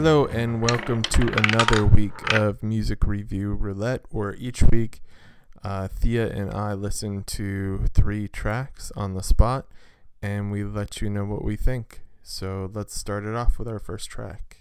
Hello, and welcome to another week of Music Review Roulette, where each week uh, Thea and I listen to three tracks on the spot and we let you know what we think. So let's start it off with our first track.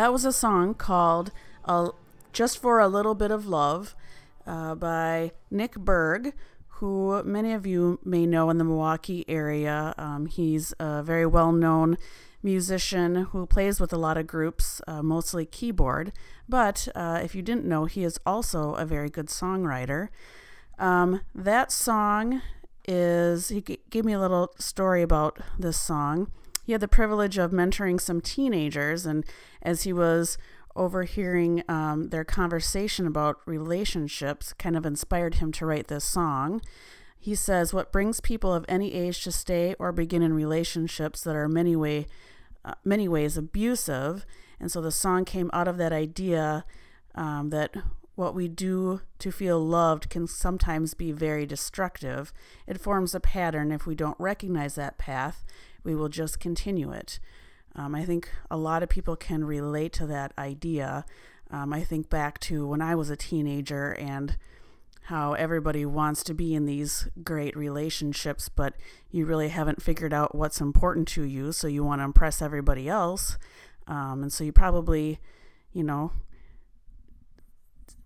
That was a song called Just for a Little Bit of Love uh, by Nick Berg, who many of you may know in the Milwaukee area. Um, he's a very well known musician who plays with a lot of groups, uh, mostly keyboard. But uh, if you didn't know, he is also a very good songwriter. Um, that song is, he gave me a little story about this song he had the privilege of mentoring some teenagers, and as he was overhearing um, their conversation about relationships, kind of inspired him to write this song. He says, What brings people of any age to stay or begin in relationships that are many way uh, many ways abusive. And so the song came out of that idea um, that what we do to feel loved can sometimes be very destructive. It forms a pattern. If we don't recognize that path, we will just continue it. Um, I think a lot of people can relate to that idea. Um, I think back to when I was a teenager and how everybody wants to be in these great relationships, but you really haven't figured out what's important to you, so you want to impress everybody else. Um, and so you probably, you know,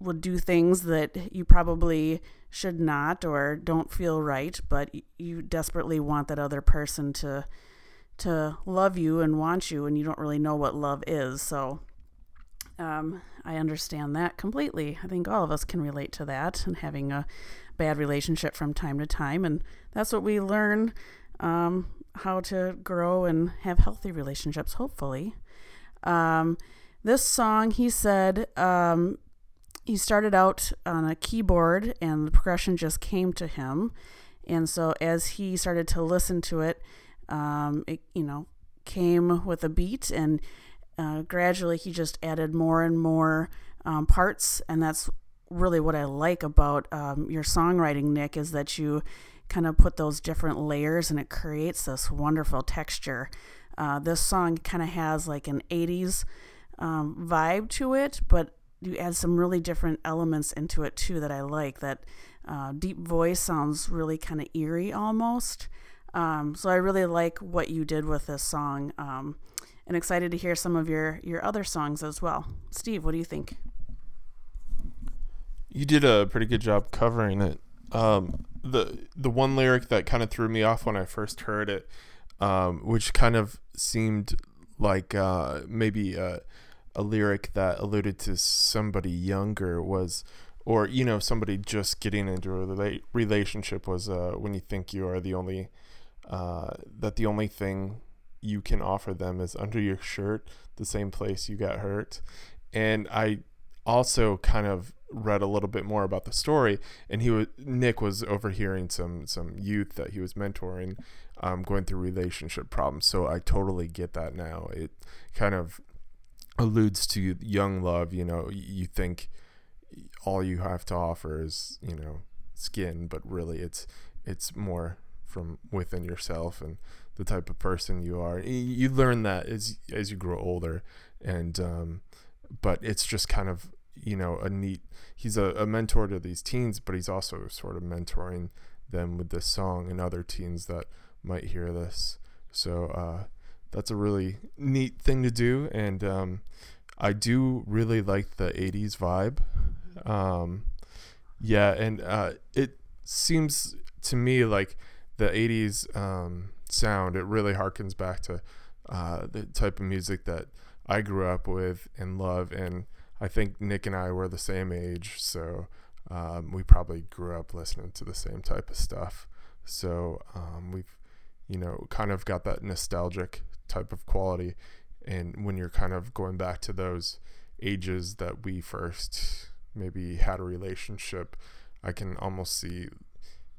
would do things that you probably should not or don't feel right, but you desperately want that other person to to love you and want you, and you don't really know what love is. So um, I understand that completely. I think all of us can relate to that and having a bad relationship from time to time, and that's what we learn um, how to grow and have healthy relationships. Hopefully, um, this song he said um, he started out on a keyboard and the progression just came to him. And so as he started to listen to it, um, it you know came with a beat, and uh, gradually he just added more and more um, parts, and that's really what I like about um, your songwriting, Nick, is that you kind of put those different layers, and it creates this wonderful texture. Uh, this song kind of has like an 80s um, vibe to it, but you add some really different elements into it too that I like. That uh, deep voice sounds really kind of eerie almost. Um, so I really like what you did with this song, um, and excited to hear some of your your other songs as well. Steve, what do you think? You did a pretty good job covering it. Um, the the one lyric that kind of threw me off when I first heard it, um, which kind of seemed like uh, maybe a, a lyric that alluded to somebody younger was or you know somebody just getting into a relationship was uh, when you think you are the only uh, that the only thing you can offer them is under your shirt the same place you got hurt. And i also kind of read a little bit more about the story and he was nick was overhearing some some youth that he was mentoring um, going through relationship problems. So i totally get that now. It kind of alludes to young love you know you think all you have to offer is you know skin but really it's it's more from within yourself and the type of person you are. You learn that as as you grow older and um, but it's just kind of you know a neat he's a, a mentor to these teens but he's also sort of mentoring them with this song and other teens that might hear this. So uh, that's a really neat thing to do and um, i do really like the 80s vibe. Um, yeah and uh, it seems to me like the 80s um, sound it really harkens back to uh, the type of music that i grew up with and love and i think nick and i were the same age so um, we probably grew up listening to the same type of stuff. So um, we've you know kind of got that nostalgic type of quality and when you're kind of going back to those ages that we first maybe had a relationship i can almost see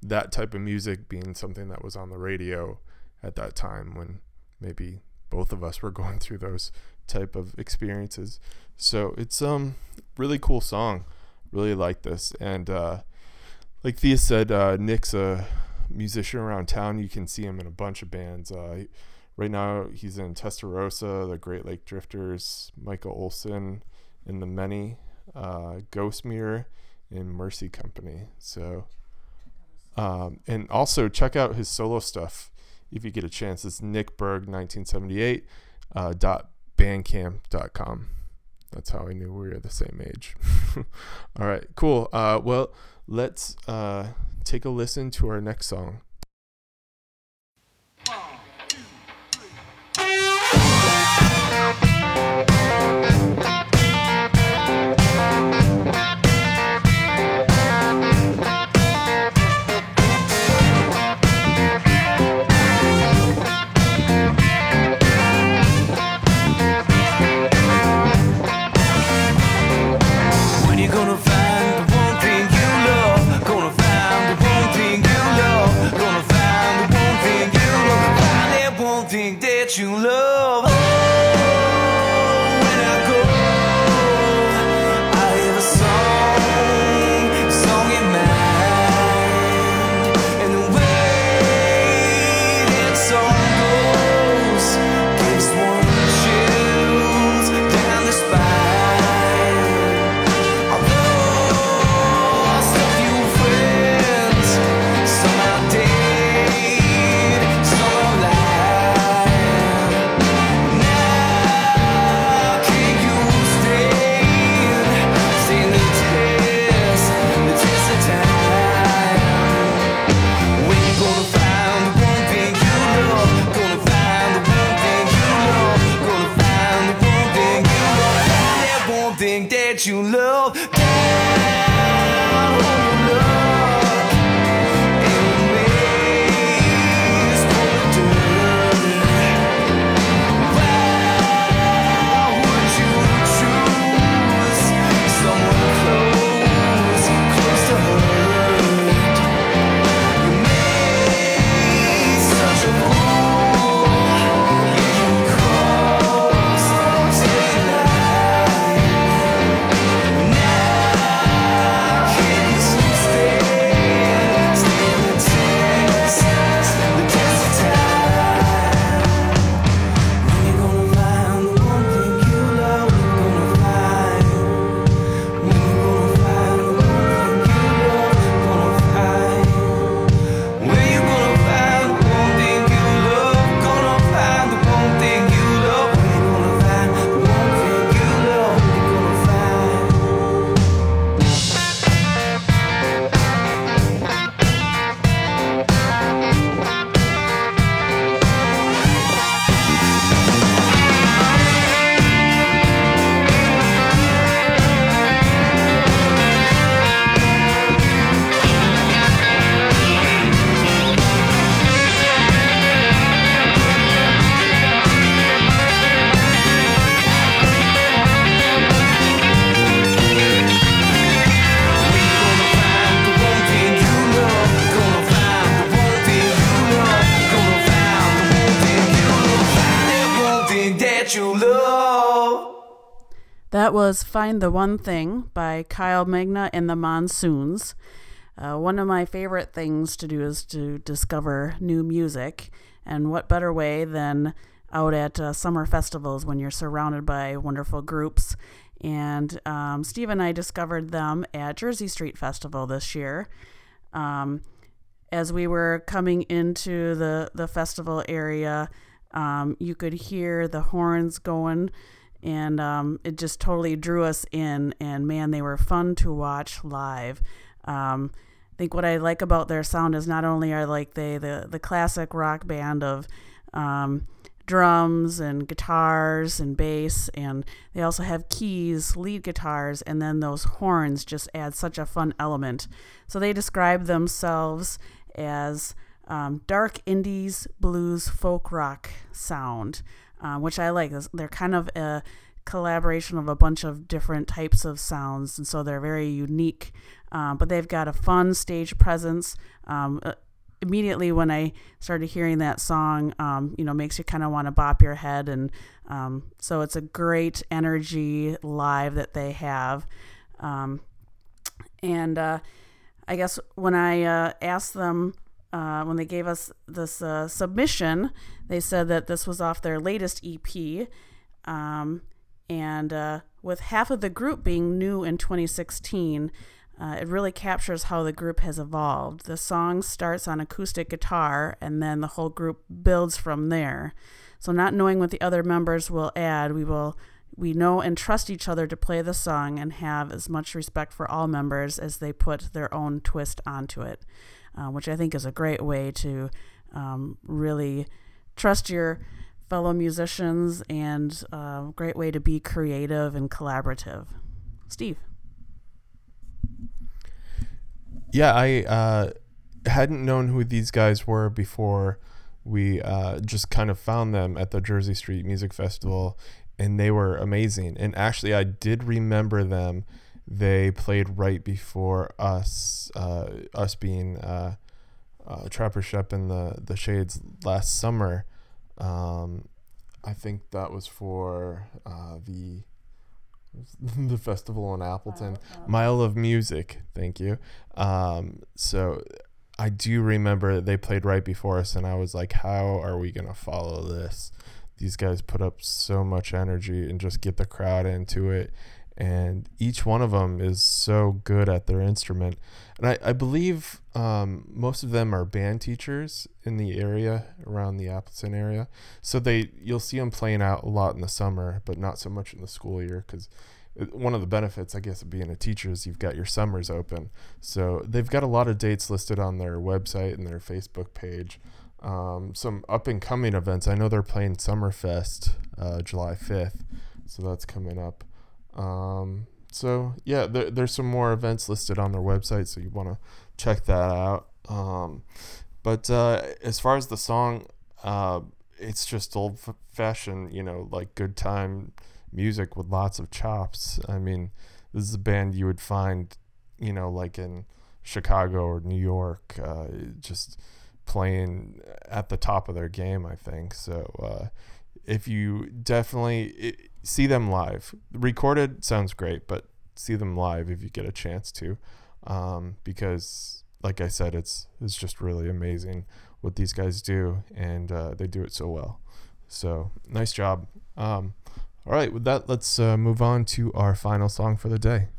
that type of music being something that was on the radio at that time when maybe both of us were going through those type of experiences. So it's um really cool song. Really like this and uh like Thea said, uh, Nick's a musician around town. You can see him in a bunch of bands. Uh, right now, he's in Testarossa, the Great Lake Drifters, Michael Olson in the Many, uh, Ghost Mirror, in Mercy Company. So um, and also check out his solo stuff if you get a chance. It's Nick Berg 1978 uh, dot bandcamp.com. That's how I knew we were the same age. All right, cool. Uh, well, let's uh, take a listen to our next song. Was Find the One Thing by Kyle Magna and the Monsoons. Uh, one of my favorite things to do is to discover new music, and what better way than out at uh, summer festivals when you're surrounded by wonderful groups. And um, Steve and I discovered them at Jersey Street Festival this year. Um, as we were coming into the, the festival area, um, you could hear the horns going and um, it just totally drew us in. And man, they were fun to watch live. Um, I think what I like about their sound is not only are like they the the classic rock band of um, drums and guitars and bass, and they also have keys, lead guitars, and then those horns just add such a fun element. So they describe themselves as um, dark indies, blues, folk rock sound um, which I like. They're kind of a collaboration of a bunch of different types of sounds, and so they're very unique. Um, but they've got a fun stage presence. Um, uh, immediately when I started hearing that song, um, you know, makes you kind of want to bop your head, and um, so it's a great energy live that they have. Um, and uh, I guess when I uh, asked them uh, when they gave us this uh, submission, they said that this was off their latest EP. Um, and uh, with half of the group being new in 2016, uh, it really captures how the group has evolved. The song starts on acoustic guitar, and then the whole group builds from there. So, not knowing what the other members will add, we will we know and trust each other to play the song and have as much respect for all members as they put their own twist onto it uh, which I think is a great way to um, really trust your fellow musicians and a uh, great way to be creative and collaborative. Steve. Yeah, I uh, hadn't known who these guys were before we uh, just kind of found them at the Jersey Street Music Festival, and they were amazing. And actually, I did remember them they played right before us, uh, us being uh, uh, Trapper Schoepp in the the Shades last summer. Um, I think that was for uh, the the festival in Appleton, Mile, Mile of Music. Thank you. Um, so I do remember they played right before us, and I was like, "How are we gonna follow this?" These guys put up so much energy and just get the crowd into it and each one of them is so good at their instrument. And I, I believe um, most of them are band teachers in the area around the Appleton area. So they you'll see them playing out a lot in the summer, but not so much in the school year because one of the benefits, I guess, of being a teacher is you've got your summers open. So they've got a lot of dates listed on their website and their Facebook page. Um, some up and coming events. I know they're playing Summerfest uh, July 5th, so that's coming up. Um, so yeah, there, there's some more events listed on their website, so you want to check that out. Um, but uh, as far as the song, uh, it's just old fashioned, you know, like good time music with lots of chops. I mean, this is a band you would find, you know, like in Chicago or New York, uh, just playing at the top of their game, I think. So uh, if you definitely. It, see them live. Recorded sounds great, but see them live if you get a chance to, um, because like I said, it's it's just really amazing what these guys do, and uh, they do it so well. So nice job. Um, all right, with that, let's uh, move on to our final song for the day.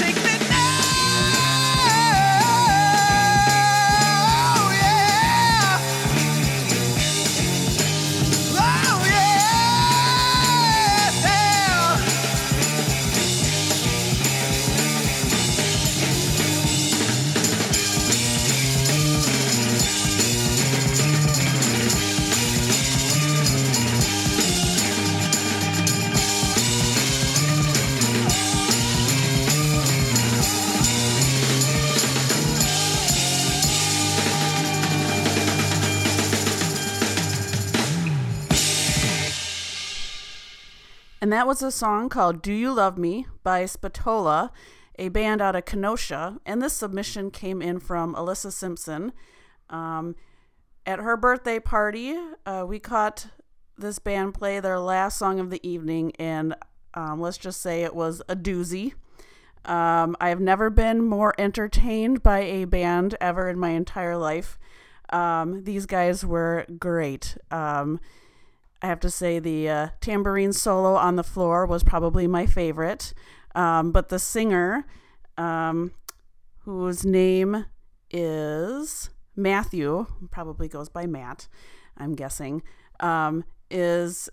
Ah! And that was a song called Do You Love Me by Spatola, a band out of Kenosha. And this submission came in from Alyssa Simpson. Um, at her birthday party, uh, we caught this band play their last song of the evening, and um, let's just say it was a doozy. Um, I have never been more entertained by a band ever in my entire life. Um, these guys were great. Um, I have to say the uh, tambourine solo on the floor was probably my favorite. Um, but the singer, um, whose name is Matthew, probably goes by Matt, I'm guessing, um, is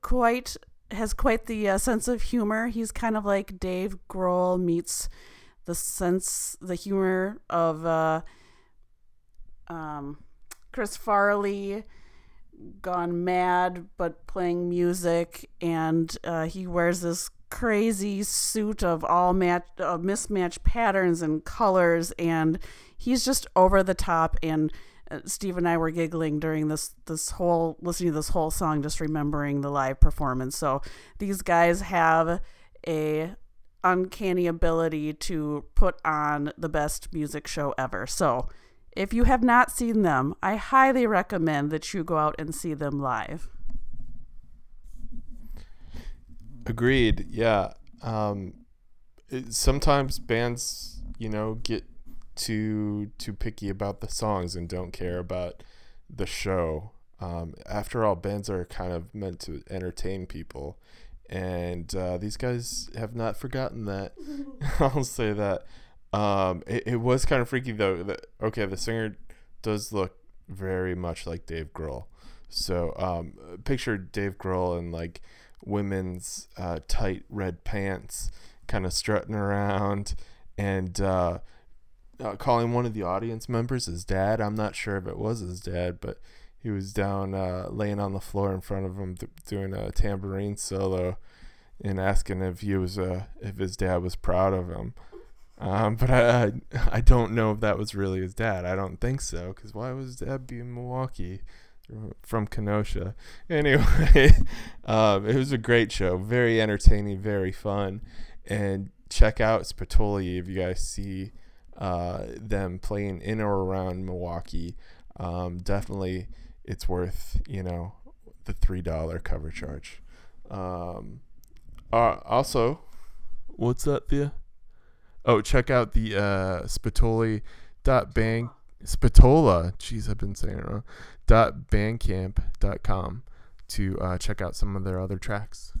quite has quite the uh, sense of humor. He's kind of like Dave Grohl meets the sense, the humor of uh, um, Chris Farley gone mad but playing music and uh, he wears this crazy suit of all match uh, mismatched patterns and colors and he's just over the top and uh, Steve and I were giggling during this this whole listening to this whole song just remembering the live performance. So these guys have a uncanny ability to put on the best music show ever. So if you have not seen them, I highly recommend that you go out and see them live. Agreed. Yeah. Um, it, sometimes bands, you know, get too too picky about the songs and don't care about the show. Um, after all, bands are kind of meant to entertain people, and uh, these guys have not forgotten that. I'll say that. Um, it, it was kind of freaky though. Okay, the singer does look very much like Dave Grohl. So um, picture Dave Grohl in like women's uh, tight red pants, kind of strutting around, and uh, uh, calling one of the audience members his dad. I'm not sure if it was his dad, but he was down uh, laying on the floor in front of him th- doing a tambourine solo, and asking if he was uh, if his dad was proud of him. Um, but I, I I don't know if that was really his dad. I don't think so, because why was dad be in Milwaukee? from Kenosha. Anyway, um, it was a great show, very entertaining, very fun, and check out Spatoli if you guys see uh, them playing in or around Milwaukee. Um, definitely, it's worth you know the three dollar cover charge. Um, uh, also, what's that, Thea? Oh, check out the uh, Spatoli dot bank Spatola. Jeez, I've been saying it wrong. Dot bandcamp.com to uh, check out some of their other tracks.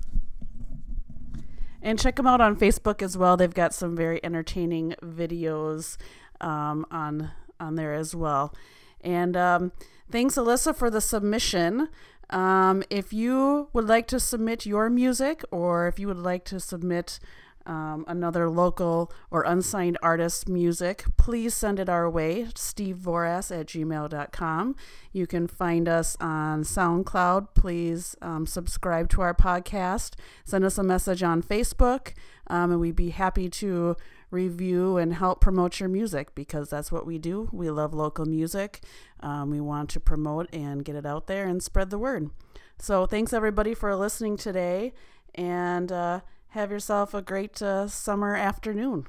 And check them out on Facebook as well. They've got some very entertaining videos um, on on there as well. And um, thanks, Alyssa, for the submission. Um, if you would like to submit your music, or if you would like to submit um, another local or unsigned artist's music, please send it our way, stevevoras at gmail.com. You can find us on SoundCloud. Please um, subscribe to our podcast. Send us a message on Facebook, um, and we'd be happy to review and help promote your music because that's what we do. We love local music. Um, we want to promote and get it out there and spread the word. So, thanks everybody for listening today, and uh, have yourself a great uh, summer afternoon.